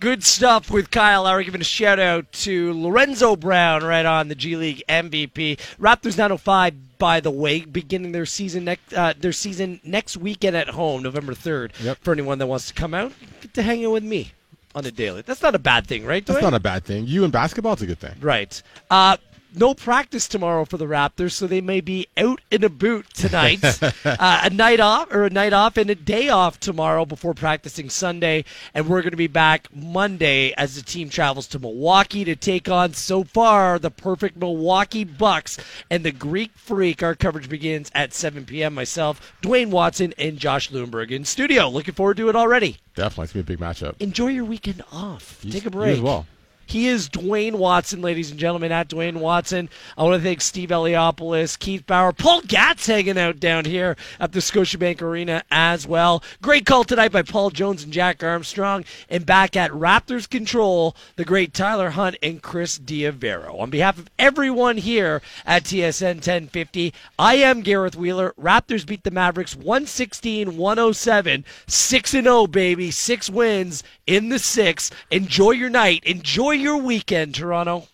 Good stuff with Kyle Lowry. Giving a shout out to Lorenzo Brown right on the G League MVP. Raptors 905, by the way, beginning their season next uh, their season next weekend at home, November 3rd. Yep. For anyone that wants to come out, get to hang out with me on a daily. That's not a bad thing, right? That's not a bad thing. You in basketball, it's a good thing. Right. Uh, no practice tomorrow for the Raptors, so they may be out in a boot tonight. (laughs) uh, a night off, or a night off, and a day off tomorrow before practicing Sunday. And we're going to be back Monday as the team travels to Milwaukee to take on, so far, the perfect Milwaukee Bucks and the Greek Freak. Our coverage begins at 7 p.m. Myself, Dwayne Watson, and Josh Lewenberg in studio. Looking forward to it already. Definitely, it's gonna be a big matchup. Enjoy your weekend off. You- Take a you break. as well. He is Dwayne Watson, ladies and gentlemen, at Dwayne Watson. I want to thank Steve Eliopoulos, Keith Bauer, Paul Gatz hanging out down here at the Scotiabank Arena as well. Great call tonight by Paul Jones and Jack Armstrong. And back at Raptors Control, the great Tyler Hunt and Chris Diavero. On behalf of everyone here at TSN 1050, I am Gareth Wheeler. Raptors beat the Mavericks 116 107. 6 0, baby. Six wins in the six. Enjoy your night. Enjoy your weekend, Toronto.